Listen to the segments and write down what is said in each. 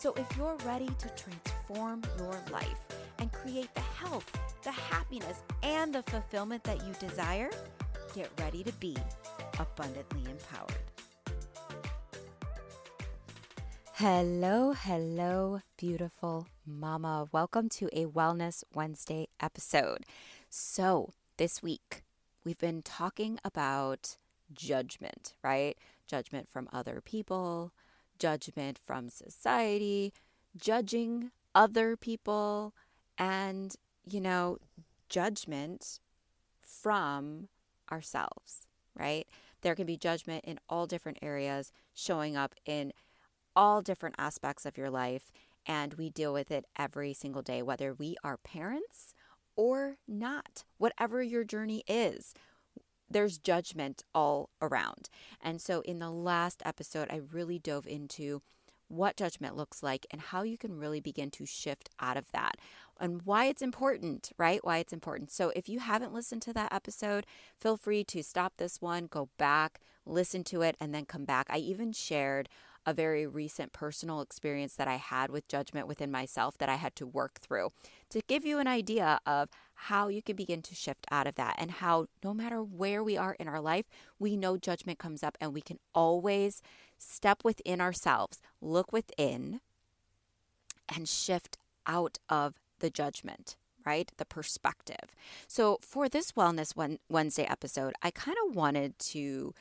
So if you're ready to transform your life and create the health, the happiness, and the fulfillment that you desire, get ready to be abundantly empowered. Hello, hello, beautiful mama. Welcome to a Wellness Wednesday episode. So, this week we've been talking about judgment, right? Judgment from other people, judgment from society, judging other people, and, you know, judgment from ourselves, right? There can be judgment in all different areas showing up in all different aspects of your life, and we deal with it every single day, whether we are parents or not, whatever your journey is there's judgment all around. And so in the last episode, I really dove into what judgment looks like and how you can really begin to shift out of that and why it's important, right? Why it's important. So if you haven't listened to that episode, feel free to stop this one, go back, listen to it, and then come back. I even shared a very recent personal experience that I had with judgment within myself that I had to work through to give you an idea of how you can begin to shift out of that and how no matter where we are in our life, we know judgment comes up and we can always step within ourselves, look within, and shift out of the judgment right? The perspective. So, for this Wellness Wednesday episode, I kind of wanted to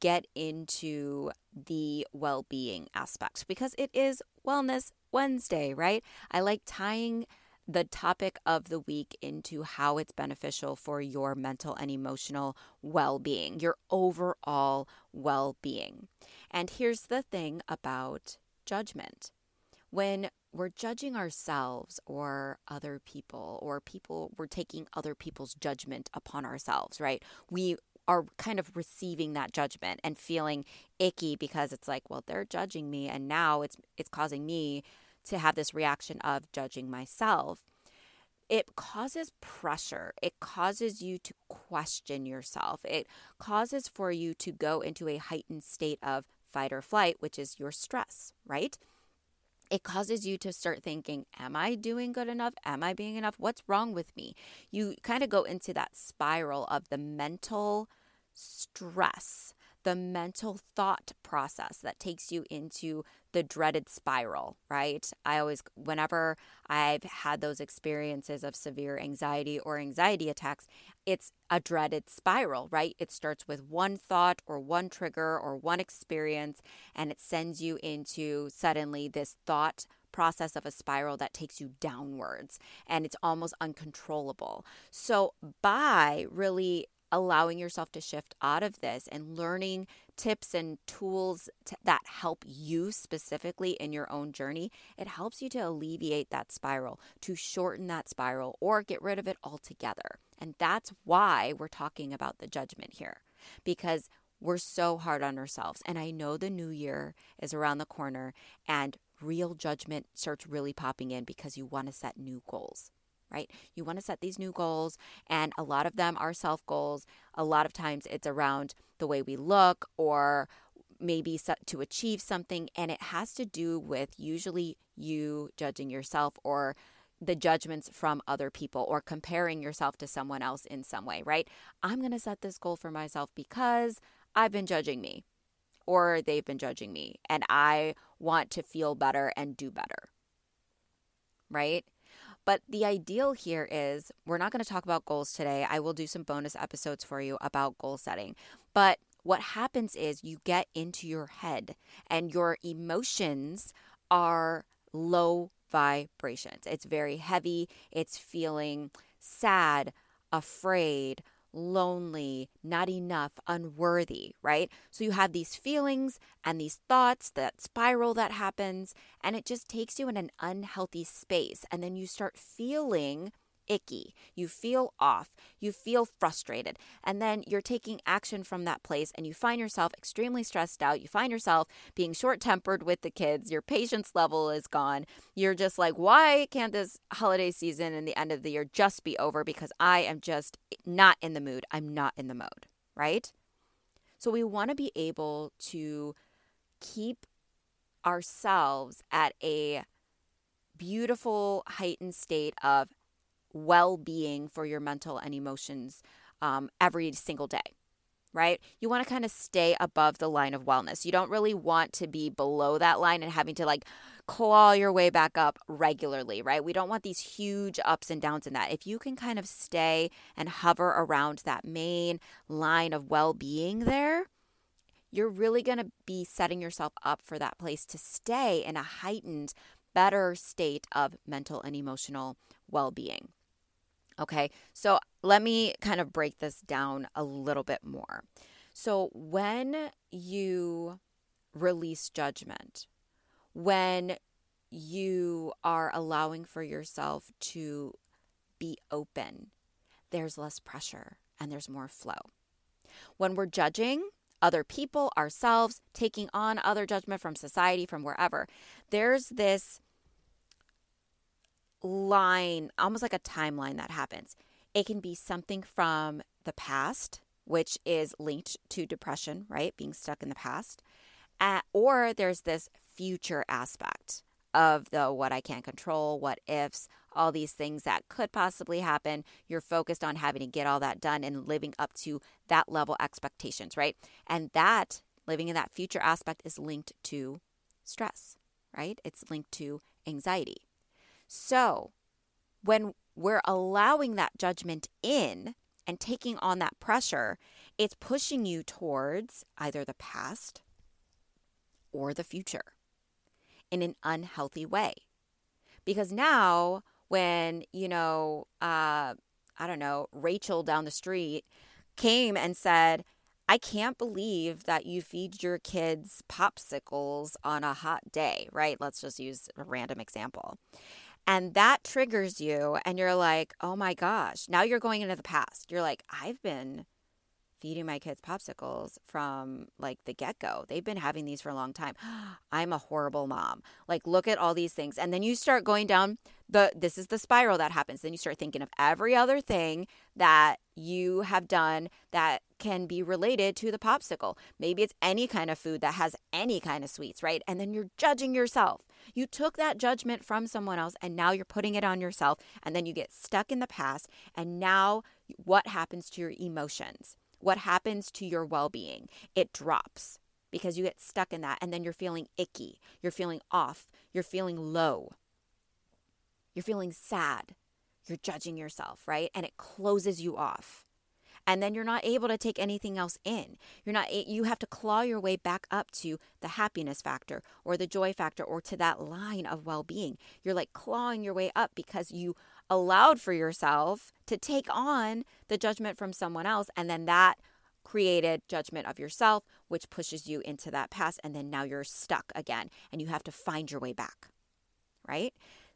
get into the well being aspect because it is Wellness Wednesday, right? I like tying the topic of the week into how it's beneficial for your mental and emotional well being, your overall well being. And here's the thing about judgment when we're judging ourselves or other people or people we're taking other people's judgment upon ourselves right we are kind of receiving that judgment and feeling icky because it's like, well, they're judging me and now it's it's causing me to have this reaction of judging myself. It causes pressure. It causes you to question yourself. It causes for you to go into a heightened state of fight or flight, which is your stress, right? it causes you to start thinking, Am I doing good enough? Am I being enough? What's wrong with me? You kind of go into that spiral of the mental stress, the mental thought process that takes you into the dreaded spiral, right? I always, whenever I've had those experiences of severe anxiety or anxiety attacks, it's a dreaded spiral, right? It starts with one thought or one trigger or one experience, and it sends you into suddenly this thought process of a spiral that takes you downwards and it's almost uncontrollable. So, by really allowing yourself to shift out of this and learning tips and tools to, that help you specifically in your own journey, it helps you to alleviate that spiral, to shorten that spiral, or get rid of it altogether. And that's why we're talking about the judgment here, because we're so hard on ourselves. And I know the new year is around the corner, and real judgment starts really popping in because you want to set new goals right? You want to set these new goals, and a lot of them are self goals. A lot of times it's around the way we look or maybe to achieve something, and it has to do with usually you judging yourself or the judgments from other people or comparing yourself to someone else in some way, right? I'm going to set this goal for myself because I've been judging me or they've been judging me and I want to feel better and do better. Right? But the ideal here is we're not going to talk about goals today. I will do some bonus episodes for you about goal setting. But what happens is you get into your head and your emotions are low vibrations. It's very heavy, it's feeling sad, afraid, lonely, not enough, unworthy, right? So you have these feelings and these thoughts, that spiral that happens, and it just takes you in an unhealthy space. And then you start feeling icky. You feel off. You feel frustrated. And then you're taking action from that place and you find yourself extremely stressed out. You find yourself being short tempered with the kids. Your patience level is gone. You're just like, why can't this holiday season and the end of the year just be over? Because I am just not in the mood. I'm not in the mode, right? So we want to be able to keep ourselves at a beautiful heightened state of well being for your mental and emotions um, every single day, right? You want to kind of stay above the line of wellness. You don't really want to be below that line and having to like claw your way back up regularly, right? We don't want these huge ups and downs in that. If you can kind of stay and hover around that main line of well being there, you're really going to be setting yourself up for that place to stay in a heightened, better state of mental and emotional well being. Okay, so let me kind of break this down a little bit more. So, when you release judgment, when you are allowing for yourself to be open, there's less pressure and there's more flow. When we're judging other people, ourselves, taking on other judgment from society, from wherever, there's this line, almost like a timeline that happens. It can be something from the past, which is linked to depression, right? Being stuck in the past. Uh, or there's this future aspect of the what I can't control, what ifs, all these things that could possibly happen. You're focused on having to get all that done and living up to that level expectations, right? And that living in that future aspect is linked to stress, right? It's linked to anxiety. So when we're allowing that judgment in and taking on that pressure, it's pushing you towards either the past or the future in an unhealthy way. Because now, when, you know, uh, I don't know, Rachel down the street came and said, I can't believe that you feed your kids popsicles on a hot day, right? Let's just use a random example. And that triggers you, and you're like, oh my gosh. Now you're going into the past. You're like, I've been feeding my kids popsicles from like the get go. They've been having these for a long time. I'm a horrible mom. Like, look at all these things. And then you start going down the, this is the spiral that happens. Then you start thinking of every other thing that you have done that can be related to the popsicle. Maybe it's any kind of food that has any kind of sweets, right? And then you're judging yourself. You took that judgment from someone else and now you're putting it on yourself. And then you get stuck in the past. And now what happens to your emotions? What happens to your well being? It drops because you get stuck in that. And then you're feeling icky. You're feeling off. You're feeling low. You're feeling sad. You're judging yourself, right? And it closes you off and then you're not able to take anything else in. You're not you have to claw your way back up to the happiness factor or the joy factor or to that line of well-being. You're like clawing your way up because you allowed for yourself to take on the judgment from someone else and then that created judgment of yourself which pushes you into that past and then now you're stuck again and you have to find your way back. Right?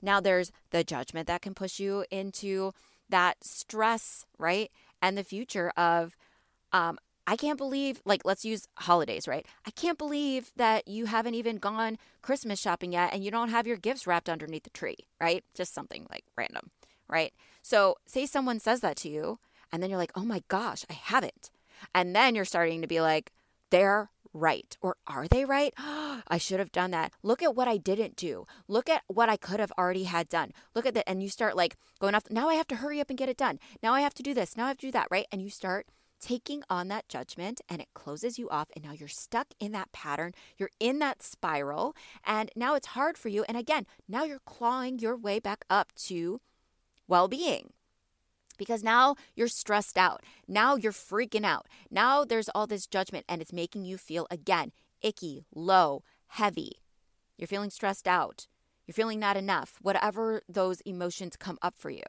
Now there's the judgment that can push you into that stress, right? And the future of um, I can't believe, like, let's use holidays, right? I can't believe that you haven't even gone Christmas shopping yet and you don't have your gifts wrapped underneath the tree, right? Just something like random, right? So, say someone says that to you, and then you're like, oh my gosh, I haven't. And then you're starting to be like, they're right? Or are they right? I should have done that. Look at what I didn't do. Look at what I could have already had done. Look at that. And you start like going off. Now I have to hurry up and get it done. Now I have to do this. Now I have to do that, right? And you start taking on that judgment and it closes you off. And now you're stuck in that pattern. You're in that spiral. And now it's hard for you. And again, now you're clawing your way back up to well being because now you're stressed out. Now you're freaking out. Now there's all this judgment and it's making you feel again icky, low, heavy. You're feeling stressed out. You're feeling not enough, whatever those emotions come up for you.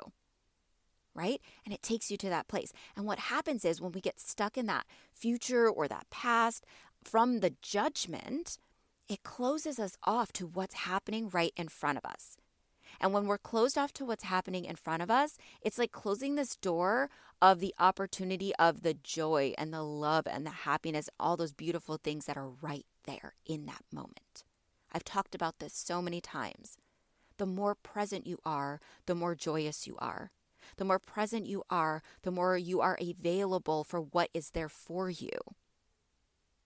right? And it takes you to that place. And what happens is when we get stuck in that future or that past from the judgment, it closes us off to what's happening right in front of us. And when we're closed off to what's happening in front of us, it's like closing this door of the opportunity of the joy and the love and the happiness, all those beautiful things that are right there in that moment. I've talked about this so many times. The more present you are, the more joyous you are. The more present you are, the more you are available for what is there for you.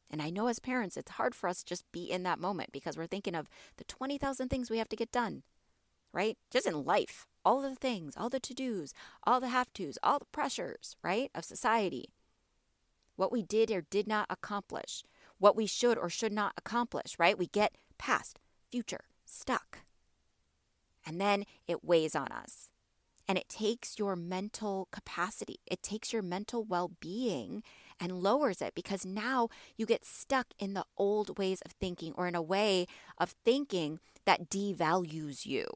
And I know as parents, it's hard for us to just be in that moment because we're thinking of the 20,000 things we have to get done right? Just in life, all the things, all the to dos, all the have tos, all the pressures, right, of society. What we did or did not accomplish, what we should or should not accomplish, right? We get past, future, stuck. And then it weighs on us. And it takes your mental capacity, it takes your mental well being and lowers it because now you get stuck in the old ways of thinking or in a way of thinking that devalues you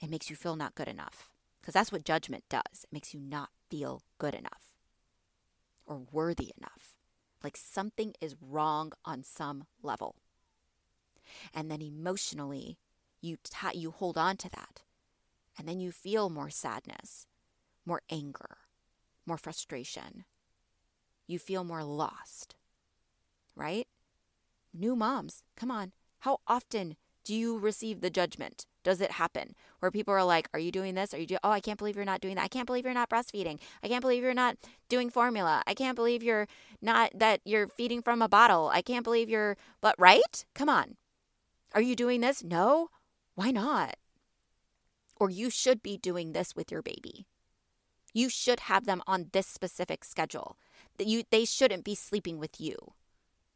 it makes you feel not good enough. Because that's what judgment does. It makes you not feel good enough or worthy enough. Like something is wrong on some level. And then emotionally, you, t- you hold on to that. And then you feel more sadness, more anger, more frustration. You feel more lost, right? New moms, come on. How often do you receive the judgment? Does it happen where people are like, "Are you doing this? Are you do? Oh, I can't believe you're not doing that. I can't believe you're not breastfeeding. I can't believe you're not doing formula. I can't believe you're not that you're feeding from a bottle. I can't believe you're but right? Come on. Are you doing this? No. Why not? Or you should be doing this with your baby. You should have them on this specific schedule. That you they shouldn't be sleeping with you.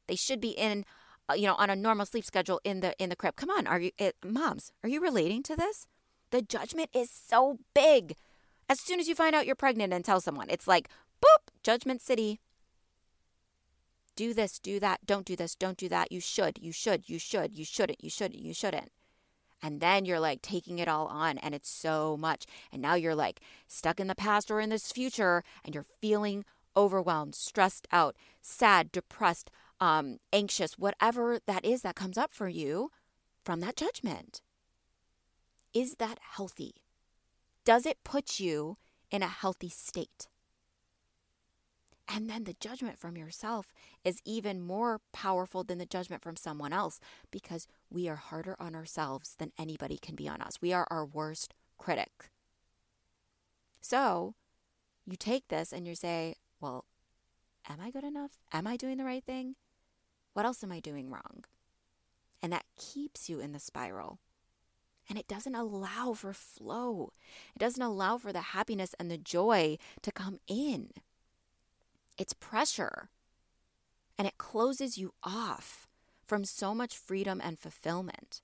They should be in Uh, you know, on a normal sleep schedule in the in the crib. Come on, are you it, moms? Are you relating to this? The judgment is so big. As soon as you find out you're pregnant and tell someone, it's like boop, judgment city. Do this, do that, don't do this, don't do that. You should, you should, you should, you shouldn't, you shouldn't, you shouldn't. And then you're like taking it all on, and it's so much. And now you're like stuck in the past or in this future, and you're feeling overwhelmed, stressed out, sad, depressed, um, anxious, whatever that is that comes up for you from that judgment. Is that healthy? Does it put you in a healthy state? And then the judgment from yourself is even more powerful than the judgment from someone else because we are harder on ourselves than anybody can be on us. We are our worst critic. So you take this and you say, well, am I good enough? Am I doing the right thing? What else am I doing wrong? And that keeps you in the spiral. And it doesn't allow for flow. It doesn't allow for the happiness and the joy to come in. It's pressure. And it closes you off from so much freedom and fulfillment.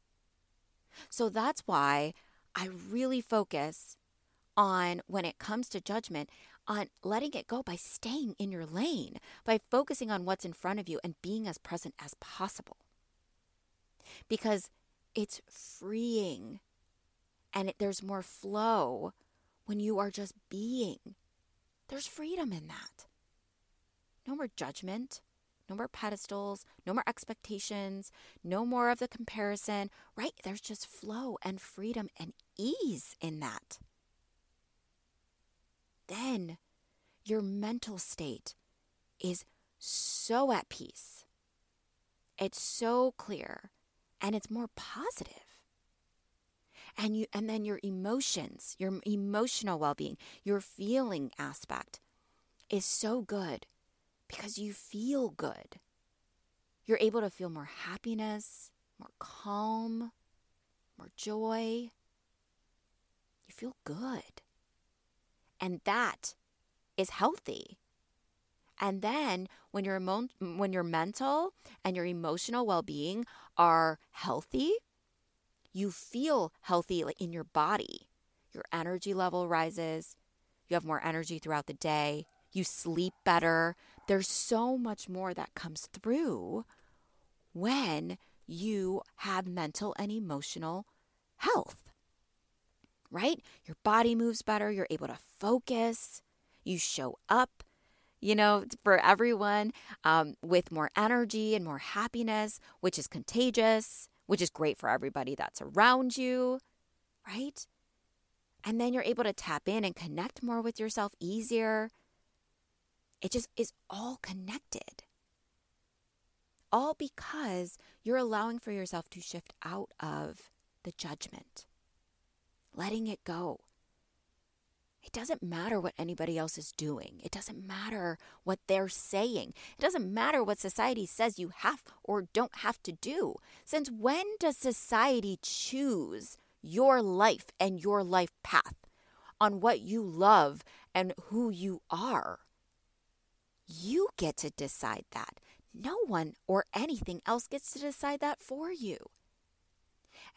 So that's why I really focus on when it comes to judgment on letting it go by staying in your lane, by focusing on what's in front of you and being as present as possible. Because it's freeing and it, there's more flow when you are just being. There's freedom in that. No more judgment, no more pedestals, no more expectations, no more of the comparison, right? There's just flow and freedom and ease in that then your mental state is so at peace. It's so clear and it's more positive. And you and then your emotions, your emotional well-being, your feeling aspect is so good because you feel good. You're able to feel more happiness, more calm, more joy. You feel good. And that is healthy. And then when your emo- when your mental and your emotional well-being are healthy, you feel healthy in your body. Your energy level rises. You have more energy throughout the day. You sleep better. There's so much more that comes through when you have mental and emotional health right? Your body moves better. You're able to focus. You show up, you know, for everyone um, with more energy and more happiness, which is contagious, which is great for everybody that's around you, right? And then you're able to tap in and connect more with yourself easier. It just is all connected. All because you're allowing for yourself to shift out of the judgment, letting it go. It doesn't matter what anybody else is doing. It doesn't matter what they're saying. It doesn't matter what society says you have or don't have to do. Since when does society choose your life and your life path on what you love and who you are? You get to decide that. No one or anything else gets to decide that for you.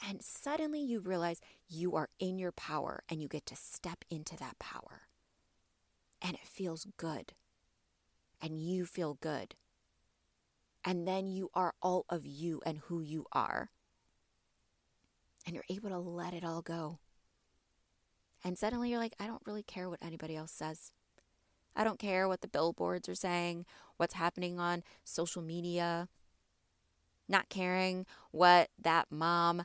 And suddenly you realize you are in your power and you get to step into that power. And it feels good. And you feel good. And then you are all of you and who you are. And you're able to let it all go. And suddenly you're like, I don't really care what anybody else says. I don't care what the billboards are saying, what's happening on social media, not caring what that mom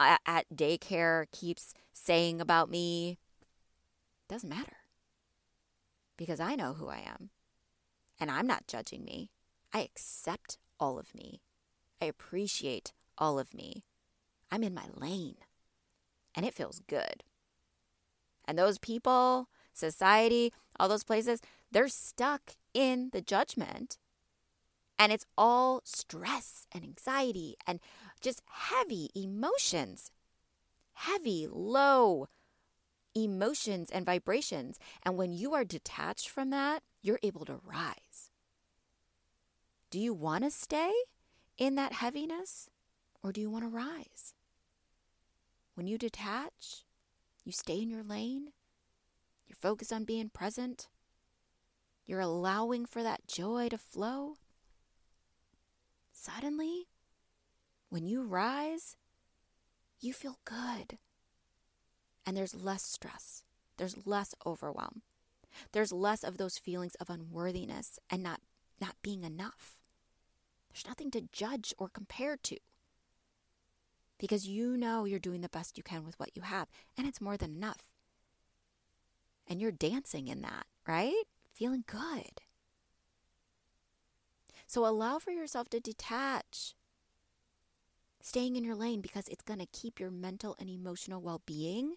at daycare keeps saying about me. Doesn't matter. Because I know who I am. And I'm not judging me. I accept all of me. I appreciate all of me. I'm in my lane. And it feels good. And those people, society, all those places, they're stuck in the judgment. And it's all stress and anxiety and just heavy emotions, heavy, low emotions and vibrations. And when you are detached from that, you're able to rise. Do you want to stay in that heaviness or do you want to rise? When you detach, you stay in your lane, you're focused on being present, you're allowing for that joy to flow. Suddenly, when you rise, you feel good. And there's less stress, there's less overwhelm, there's less of those feelings of unworthiness and not, not being enough. There's nothing to judge or compare to because you know you're doing the best you can with what you have, and it's more than enough. And you're dancing in that, right? Feeling good. So allow for yourself to detach staying in your lane because it's going to keep your mental and emotional well being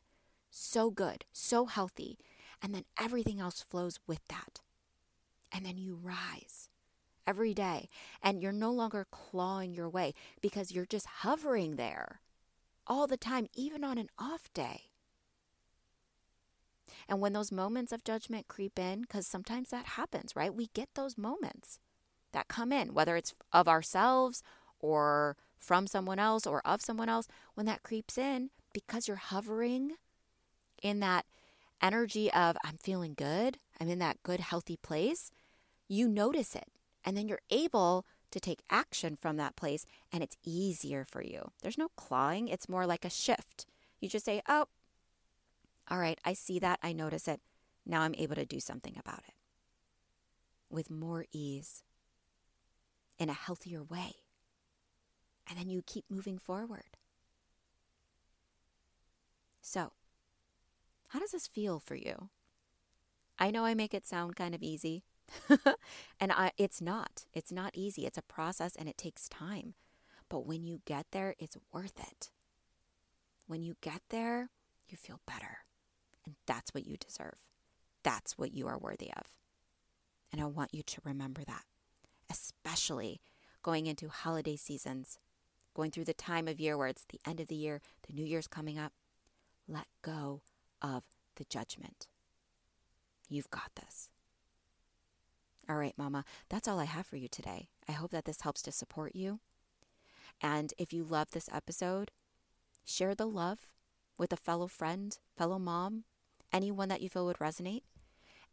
so good, so healthy. And then everything else flows with that. And then you rise every day and you're no longer clawing your way because you're just hovering there all the time, even on an off day. And when those moments of judgment creep in, because sometimes that happens, right? We get those moments that come in, whether it's of ourselves or from someone else or of someone else, when that creeps in, because you're hovering in that energy of, I'm feeling good, I'm in that good, healthy place, you notice it. And then you're able to take action from that place, and it's easier for you. There's no clawing, it's more like a shift. You just say, Oh, all right, I see that, I notice it. Now I'm able to do something about it with more ease in a healthier way and then you keep moving forward. So, how does this feel for you? I know I make it sound kind of easy, and I, it's not. It's not easy. It's a process and it takes time. But when you get there, it's worth it. When you get there, you feel better. And that's what you deserve. That's what you are worthy of. And I want you to remember that, especially going into holiday seasons going through the time of year where it's the end of the year, the new year's coming up, let go of the judgment. You've got this. All right, Mama, that's all I have for you today. I hope that this helps to support you. And if you love this episode, share the love with a fellow friend, fellow mom, anyone that you feel would resonate.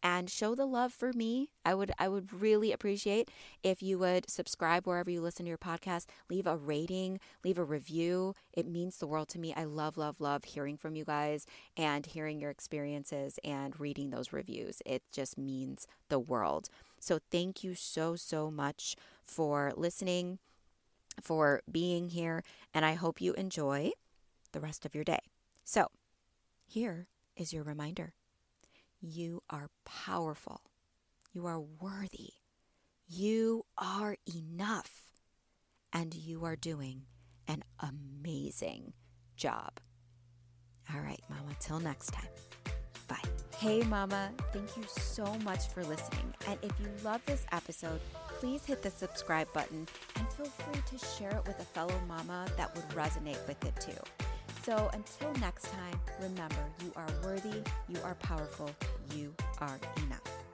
And show the love for me. I would I would really appreciate if you would subscribe wherever you listen to your podcast, leave a rating, leave a review. It means the world to me. I love love love hearing from you guys and hearing your experiences and reading those reviews. It just means the world. So thank you so so much for listening, for being here, and I hope you enjoy the rest of your day. So, here is your reminder. You are powerful. You are worthy. You are enough. And you are doing an amazing job. All right, Mama, till next time. Bye. Hey, Mama, thank you so much for listening. And if you love this episode, please hit the subscribe button and feel free to share it with a fellow mama that would resonate with it too. So until next time, remember you are worthy, you are powerful, you are enough.